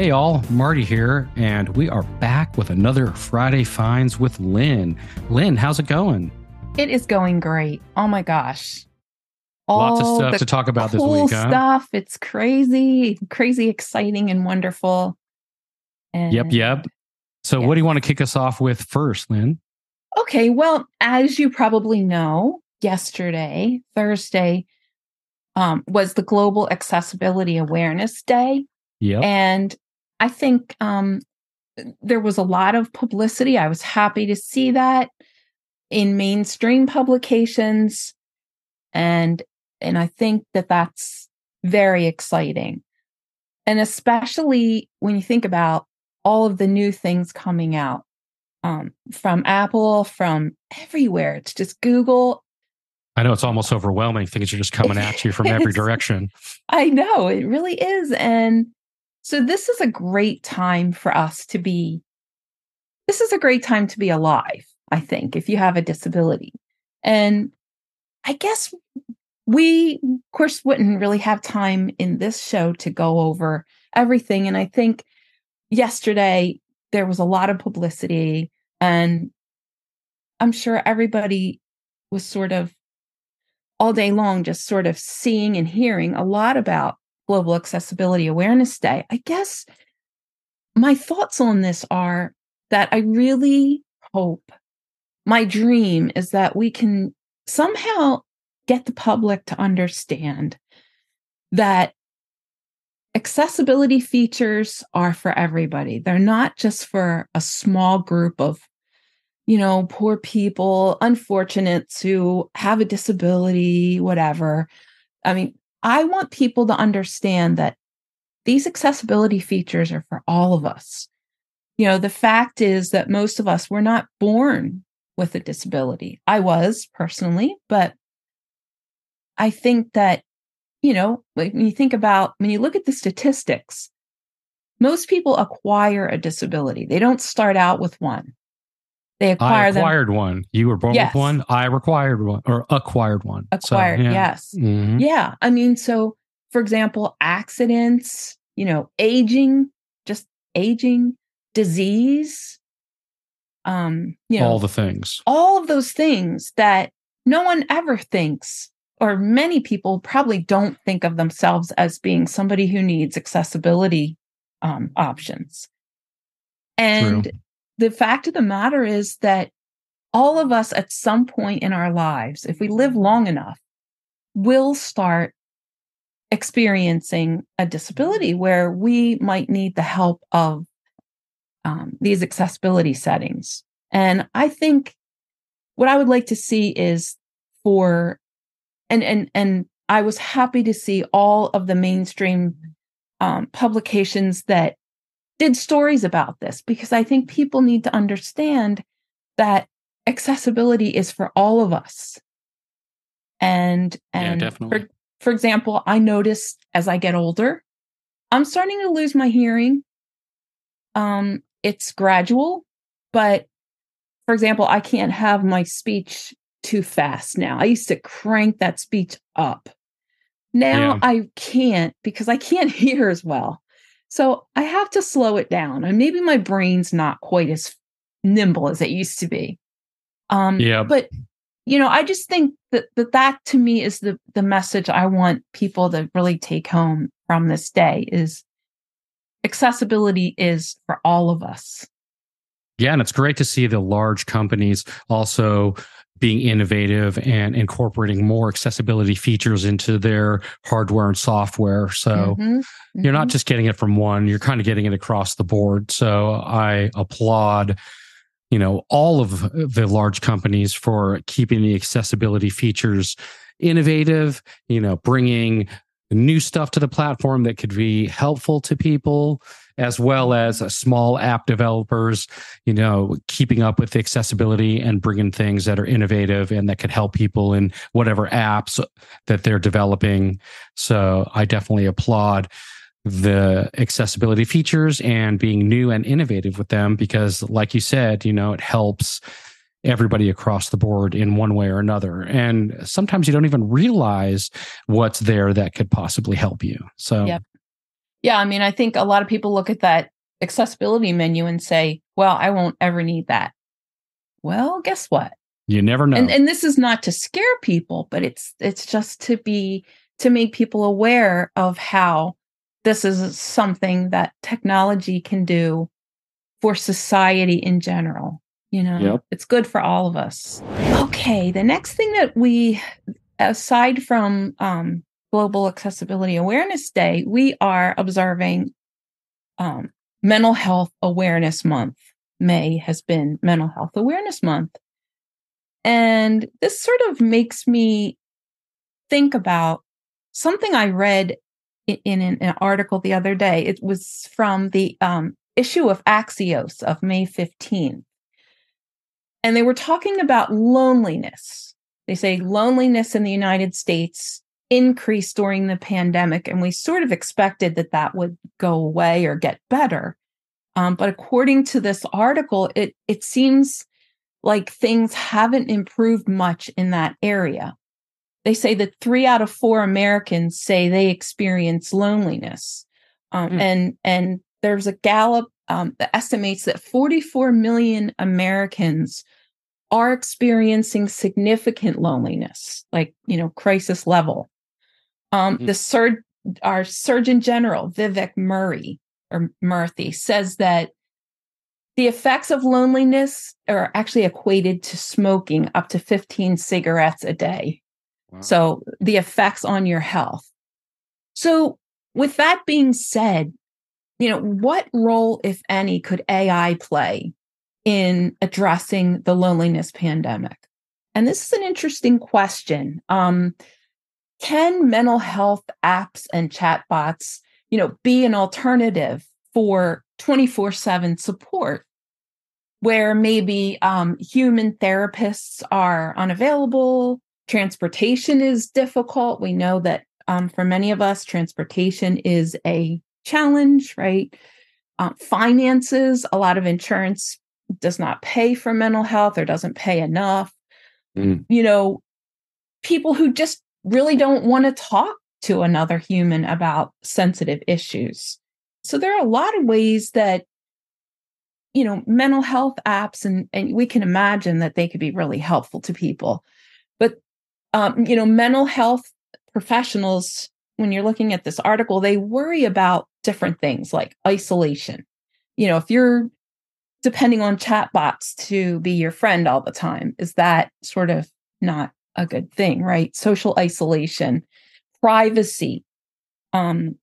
Hey, all, Marty here, and we are back with another Friday Finds with Lynn. Lynn, how's it going? It is going great. Oh my gosh. All Lots of stuff to talk about cool this week, huh? stuff. It's crazy, crazy, exciting, and wonderful. And Yep, yep. So, what do you want to kick us off with first, Lynn? Okay, well, as you probably know, yesterday, Thursday, um, was the Global Accessibility Awareness Day. Yep. And I think um, there was a lot of publicity. I was happy to see that in mainstream publications, and and I think that that's very exciting, and especially when you think about all of the new things coming out um, from Apple, from everywhere. It's just Google. I know it's almost overwhelming. Things are just coming at you from every direction. I know it really is. And so this is a great time for us to be, this is a great time to be alive, I think, if you have a disability. And I guess we, of course, wouldn't really have time in this show to go over everything. And I think yesterday there was a lot of publicity, and I'm sure everybody was sort of all day long just sort of seeing and hearing a lot about Global Accessibility Awareness Day. I guess my thoughts on this are that I really hope my dream is that we can somehow get the public to understand that accessibility features are for everybody. They're not just for a small group of you know, poor people, unfortunates who have a disability, whatever. I mean, I want people to understand that these accessibility features are for all of us. You know, the fact is that most of us were not born with a disability. I was personally, but I think that, you know, when you think about, when you look at the statistics, most people acquire a disability. They don't start out with one. They I acquire them acquired one. You were born Yes. with one. I required one or acquired one. So, acquired yeah. yes Mhm. yeah i mean so for example accidents you know aging just aging disease um you know All the things. all of those things that no one ever thinks or many people probably don't think of themselves as being somebody who needs accessibility um, options and the fact of the matter is that all of us at some point in our lives if we live long enough will start experiencing a disability where we might need the help of um, these accessibility settings. And I think what I would like to see is for and and and I was happy to see all of the mainstream um, publications that did stories about this because I think people need to understand that accessibility is for all of us. And Yeah, and definitely. for for example, I noticed as I get older, I'm starting to lose my hearing. Um, it's gradual, but for example, I can't have my speech too fast now. I used to crank that speech up. Now Yeah. I can't because I can't hear as well. So I have to slow it down. And maybe my brain's not quite as nimble as it used to be. Um, Yeah. But you know, I just think that that, that to me is the the message I want people to really take home from this day is accessibility is for all of us. Yeah, and it's great to see the large companies also being innovative and incorporating more accessibility features into their hardware and software. So Mhm, you're not mhm. just getting it from one, you're kind of getting it across the board. So I applaud you know all of the large companies for keeping the accessibility features innovative, you know, bringing new stuff to the platform that could be helpful to people as well as uh, small app developers, you know, keeping up with the accessibility and bringing things that are innovative and that could help people in whatever apps that they're developing. So I definitely applaud the accessibility features and being new and innovative with them because like you said, you know, it helps everybody across the board in one way or another. And sometimes you don't even realize what's there that could possibly help you. So Yep. Yeah, I mean, I think a lot of people look at that accessibility menu and say, well, I won't ever need that. Well, guess what? You never know. And and this is not to scare people, but it's it's just to be to make people aware of how this is something that technology can do for society in general. You know, Yep. it's good for all of us. Okay, the next thing that we, aside from um, Global Accessibility Awareness Day, we are observing um, Mental Health Awareness Month. May has been Mental Health Awareness Month. And this sort of makes me think about something I read in, in an, article the other day. It was from the um, issue of Axios of May 15th. And they were talking about loneliness. They say loneliness in the United States increased during the pandemic, and we sort of expected that that would go away or get better. Um, but according to this article, it it seems like things haven't improved much in that area. They say that three out of four Americans say they experience loneliness, um, Mm. and and there's a Gallup um, that estimates that 44 million Americans are experiencing significant loneliness, like you know, crisis level. Um, Mhm. The sur- our Surgeon General Vivek Murray or Murthy says that the effects of loneliness are actually equated to smoking up to 15 cigarettes a day. Wow. So the effects on your health. So with that being said, you know, what role, if any, could AI play in addressing the loneliness pandemic? And this is an interesting question. Um, can mental health apps and chatbots, you know, be an alternative for 24/7 support where maybe um, human therapists are unavailable, transportation is difficult. We know that um, for many of us, transportation is a challenge, right? Uh, finances, a lot of insurance does not pay for mental health or doesn't pay enough. Mm. You know, people who just really don't want to talk to another human about sensitive issues. So there are a lot of ways that you know mental health apps and and we can imagine that they could be really helpful to people but um, you know mental health professionals when you're looking at this article they worry about different things like isolation you know if you're depending on chatbots to be your friend all the time is that sort of not a good thing right? Social isolation privacy um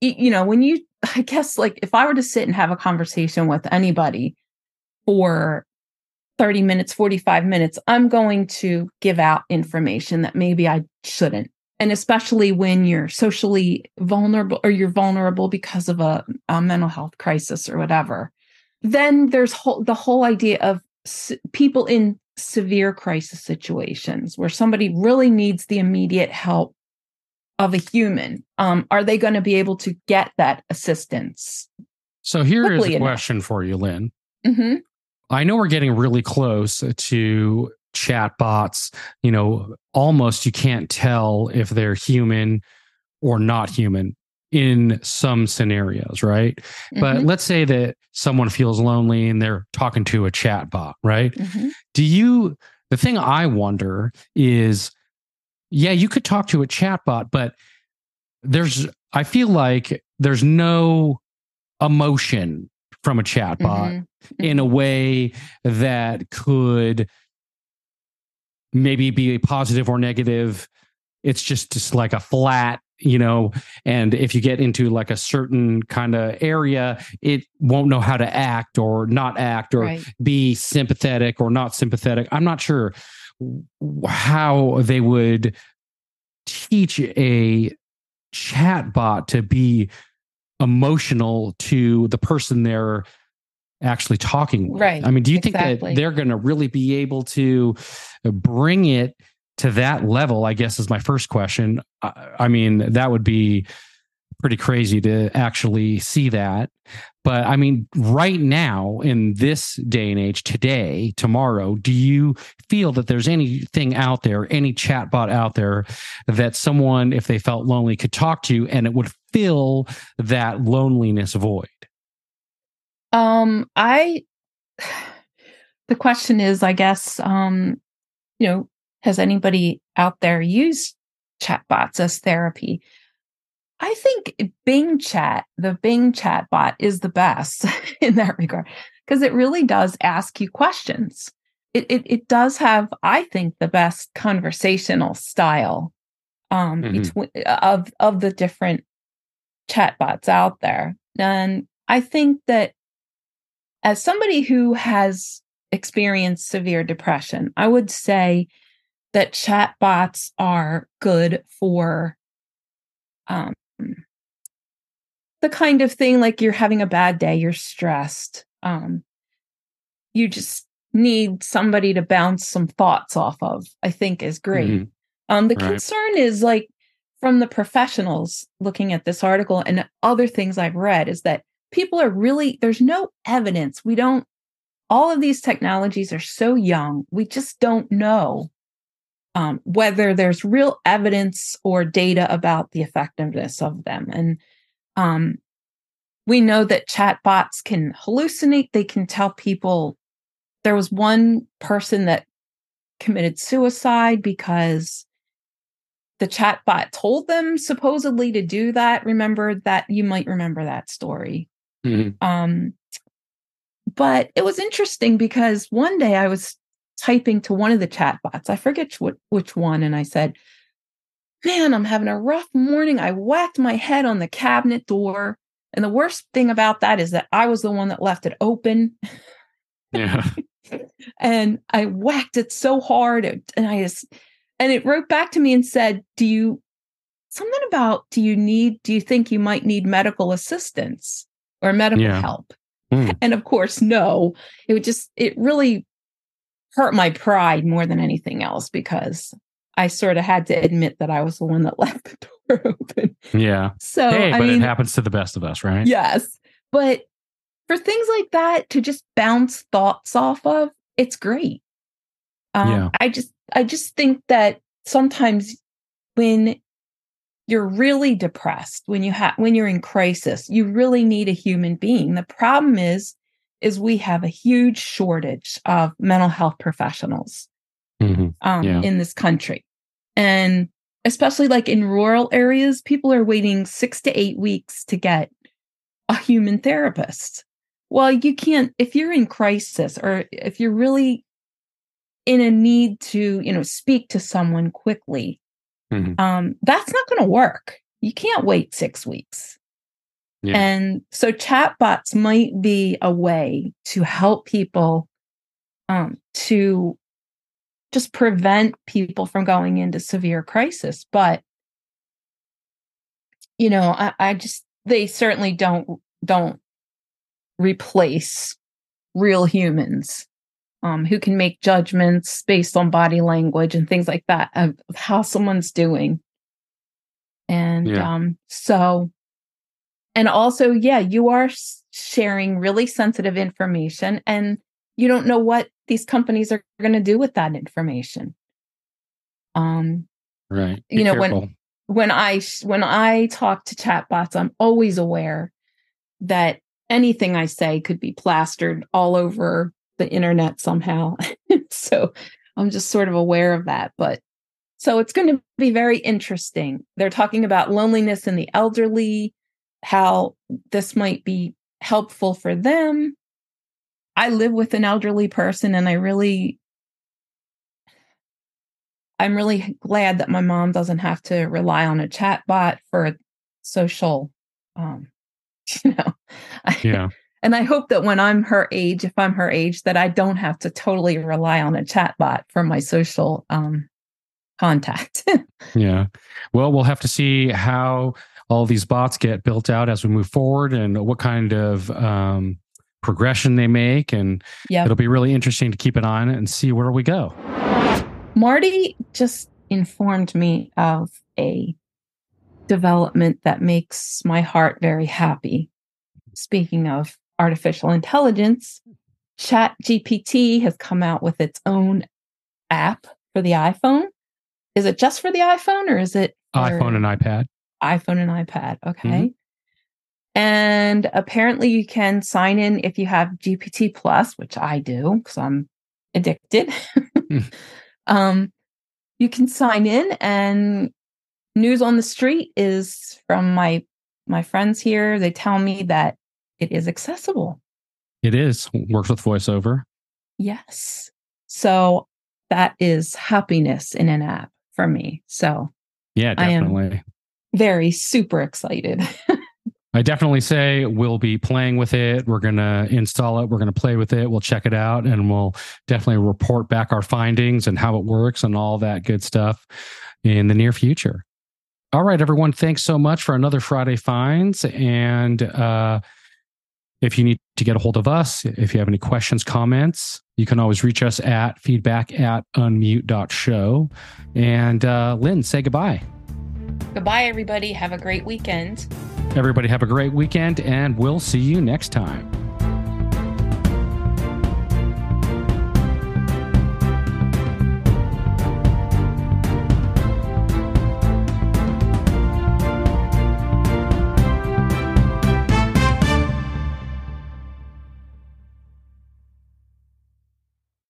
you know when you i guess like if i were to sit and have a conversation with anybody for 30 minutes 45 minutes i'm going to give out information that maybe i shouldn't. And especially when you're socially vulnerable or you're vulnerable because of a, a mental health crisis or whatever then there's whole, the whole idea of people in severe crisis situations where somebody really needs the immediate help of a human um, are they going to be able to get that assistance So here is a enough. question for you, Lynn. hmm I know we're getting really close to chatbots. You know, almost you can't tell if they're human or not human in some scenarios, right? But let's say that someone feels lonely and they're talking to a chatbot, right? Mhm. Do you, the thing I wonder is, yeah, you could talk to a chatbot, but there's, I feel like there's no emotion from a chatbot Mhm. in a way that could maybe be a positive or negative. It's just just like a flat, you know, and if you get into like a certain kind of area, it won't know how to act or not act or right be sympathetic or not sympathetic. I'm not sure how they would teach a chatbot to be emotional to the person they're actually talking with. Right, I mean, do you think that they're going to really be able to bring it to that level? I guess is my first question. I, I mean, that would be pretty crazy to actually see that. But I mean, right now in this day and age, today, tomorrow, do you feel that there's anything out there, any chatbot out there that someone, if they felt lonely, could talk to and it would fill that loneliness void? Um, I, the question is, I guess, um, you know, has anybody out there used chatbots as therapy? I think Bing Chat, the Bing chat bot is the best in that regard because it really does ask you questions. It, it, it does have, I think, the best conversational style um, mm-hmm. between of of the different chatbots out there. And I think that as somebody who has experienced severe depression, I would say that chatbots are good for um, the kind of thing like you're having a bad day, you're stressed. Um, you just need somebody to bounce some thoughts off of, I think is great. Mm-hmm. Um, the right. concern is like from the professionals looking at this article and other things I've read is that people are really, there's no evidence. We don't, all of these technologies are so young, we just don't know um, whether there's real evidence or data about the effectiveness of them. And um, we know that chatbots can hallucinate, they can tell people. There was one person that committed suicide because the chatbot told them supposedly to do that. Remember that you might remember that story. Mm-hmm. Um, but it was interesting because one day I was typing to one of the chat bots. I forget which, which one, and I said, Man, I'm having a rough morning. I whacked my head on the cabinet door. And the worst thing about that is that I was the one that left it open. Yeah. and I whacked it so hard. And I just, and it wrote back to me and said, Do you, something about, do you need, do you think you might need medical assistance or medical yeah. help? Mm. And of course, no. It would just, it really hurt my pride more than anything else because I sort of had to admit that I was the one that left the door open. Yeah. So, hey, but I mean, it happens to the best of us, right? Yes. But for things like that to just bounce thoughts off of, it's great. Um, yeah. I just, I just think that sometimes when you're really depressed, when you have, when you're in crisis, you really need a human being. The problem is, is we have a huge shortage of mental health professionals mm-hmm. um, yeah. in this country. And especially like in rural areas, people are waiting six to eight weeks to get a human therapist. Well, you can't, if you're in crisis or if you're really in a need to, you know, speak to someone quickly, mm-hmm. um, that's not going to work. You can't wait six weeks. Yeah. And so chatbots might be a way to help people um, to just prevent people from going into severe crisis. But you know, I, I just they certainly don't don't replace real humans um, who can make judgments based on body language and things like that of, of how someone's doing. And yeah. um, so, and also, yeah, you are sharing really sensitive information, and you don't know what these companies are going to do with that information. Um, right. Be you know, careful. when when I when I talk to chatbots, I'm always aware that anything I say could be plastered all over the internet somehow. so I'm just sort of aware of that. But so it's going to be very interesting. They're talking about loneliness in the elderly, how this might be helpful for them. I live with an elderly person and I really I'm really glad that my mom doesn't have to rely on a chat bot for social um you know. Yeah. and I hope that when I'm her age, if I'm her age, that I don't have to totally rely on a chat bot for my social um contact. yeah. Well, we'll have to see how all these bots get built out as we move forward and what kind of um progression they make. And yep. it'll be really interesting to keep an eye on it and see where we go. Marty just informed me of a development that makes my heart very happy. Speaking of artificial intelligence, Chat GPT has come out with its own app for the iPhone. Is it just for the iPhone or is it iPhone and iPad? iPhone and iPad. Okay. Mm-hmm. And apparently you can sign in if you have GPT Plus, which I do because I'm addicted. Hmm. um, you can sign in and news on the street is from my my friends here. They tell me that it is accessible. It is. Works with voiceover. Yes. So that is happiness in an app for me. So yeah, definitely. Very super excited. I definitely say we'll be playing with it. We're going to install it. We're going to play with it. We'll check it out and we'll definitely report back our findings and how it works and all that good stuff in the near future. All right, everyone. Thanks so much for another Friday Finds. And uh, if you need to get a hold of us, if you have any questions, comments, you can always reach us at feedback at unmute.show. And uh, Lynn, say goodbye. Goodbye, everybody. Have a great weekend. Everybody, have a great weekend, and we'll see you next time.